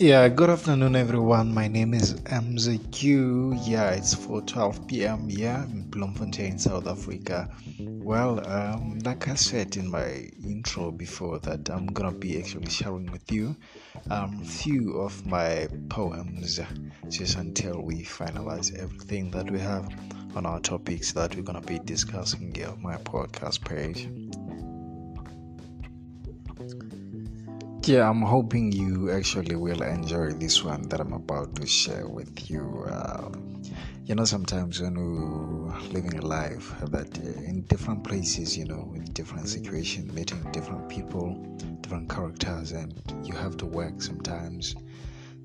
Yeah, good afternoon, everyone. My name is MZQ. Yeah, it's 4:12 p.m. Yeah, in Bloemfontein, South Africa. Well, um, like I said in my intro before, that I'm gonna be actually sharing with you um, few of my poems just until we finalize everything that we have on our topics that we're gonna be discussing here on my podcast page. Yeah, I'm hoping you actually will enjoy this one that I'm about to share with you. Um, you know, sometimes when we're living a life that uh, in different places, you know, with different situations, meeting different people, different characters, and you have to work sometimes.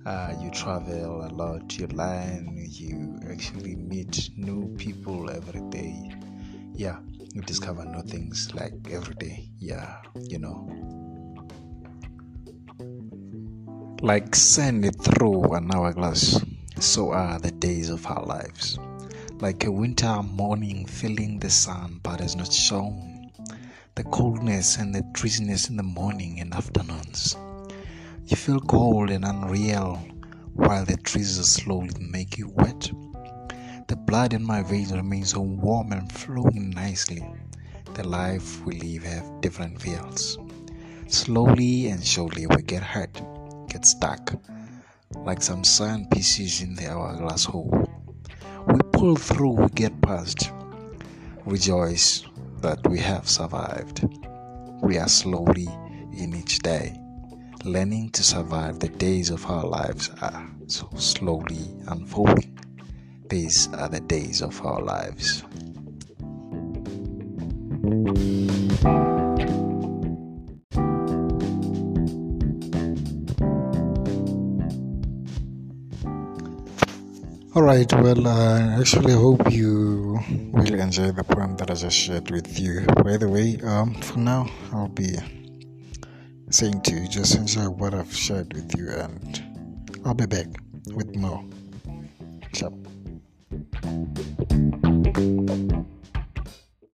Uh, you travel a lot, you learn, you actually meet new people every day. Yeah, you discover new things like every day. Yeah, you know. Like sand through an hourglass, so are the days of our lives. Like a winter morning feeling the sun but has not shone. The coldness and the drizzliness in the morning and afternoons. You feel cold and unreal while the drizzle slowly make you wet. The blood in my veins remains so warm and flowing nicely. The life we live have different feels. Slowly and surely we get hurt get stuck like some sand pieces in the hourglass hole. We pull through, we get past. Rejoice that we have survived. We are slowly in each day, learning to survive the days of our lives are so slowly unfolding. These are the days of our lives. All right, well, I actually hope you will enjoy the poem that I just shared with you. By the way, um, for now, I'll be saying to you just enjoy what I've shared with you, and I'll be back with more. Ciao.